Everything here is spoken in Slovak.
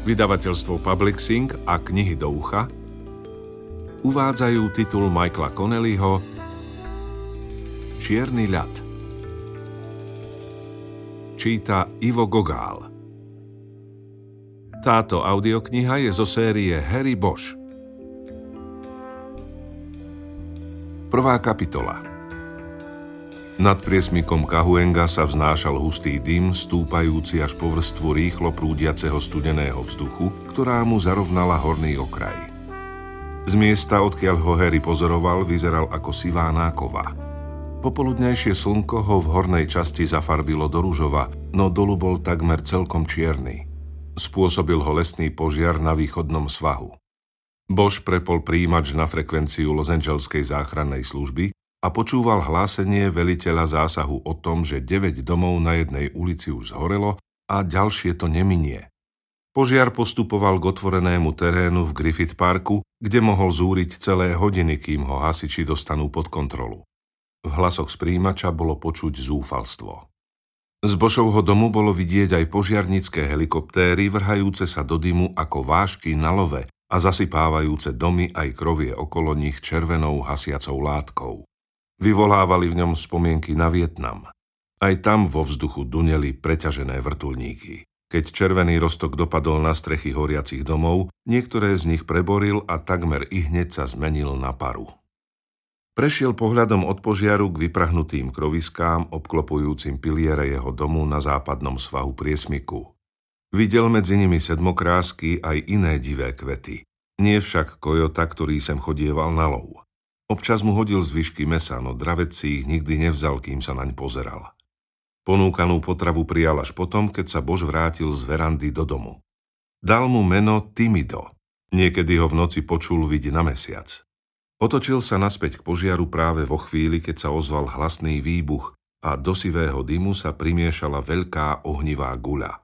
Vydavateľstvo Publixing a knihy do ucha uvádzajú titul Michaela Connellyho Čierny ľad. Číta Ivo Gogál. Táto audiokniha je zo série Harry Bosch. Prvá kapitola Nad priesmikom Kahuenga sa vznášal hustý dym, stúpajúci až po vrstvu rýchlo prúdiaceho studeného vzduchu, ktorá mu zarovnala horný okraj. Z miesta, odkiaľ ho Harry pozoroval, vyzeral ako sivá nákova. Popoludnejšie slnko ho v hornej časti zafarbilo do rúžova, no dolu bol takmer celkom čierny. Spôsobil ho lesný požiar na východnom svahu. Bož prepol príjimač na frekvenciu Los záchrannej služby a počúval hlásenie veliteľa zásahu o tom, že 9 domov na jednej ulici už zhorelo a ďalšie to neminie. Požiar postupoval k otvorenému terénu v Griffith Parku, kde mohol zúriť celé hodiny, kým ho hasiči dostanú pod kontrolu. V hlasoch z príjimača bolo počuť zúfalstvo. Z Bošovho domu bolo vidieť aj požiarnické helikoptéry vrhajúce sa do dymu ako vášky na love a zasypávajúce domy aj krovie okolo nich červenou hasiacou látkou. Vyvolávali v ňom spomienky na Vietnam. Aj tam vo vzduchu duneli preťažené vrtulníky. Keď červený rostok dopadol na strechy horiacich domov, niektoré z nich preboril a takmer i hneď sa zmenil na paru. Prešiel pohľadom od požiaru k vyprahnutým kroviskám, obklopujúcim piliere jeho domu na západnom svahu priesmiku. Videl medzi nimi sedmokrásky aj iné divé kvety. Nie však kojota, ktorý sem chodieval na lov. Občas mu hodil zvyšky mesa, no dravec si ich nikdy nevzal, kým sa naň pozeral. Ponúkanú potravu prijal až potom, keď sa Bož vrátil z verandy do domu. Dal mu meno Timido. Niekedy ho v noci počul vidieť na mesiac. Otočil sa naspäť k požiaru práve vo chvíli, keď sa ozval hlasný výbuch a do sivého dymu sa primiešala veľká ohnivá guľa.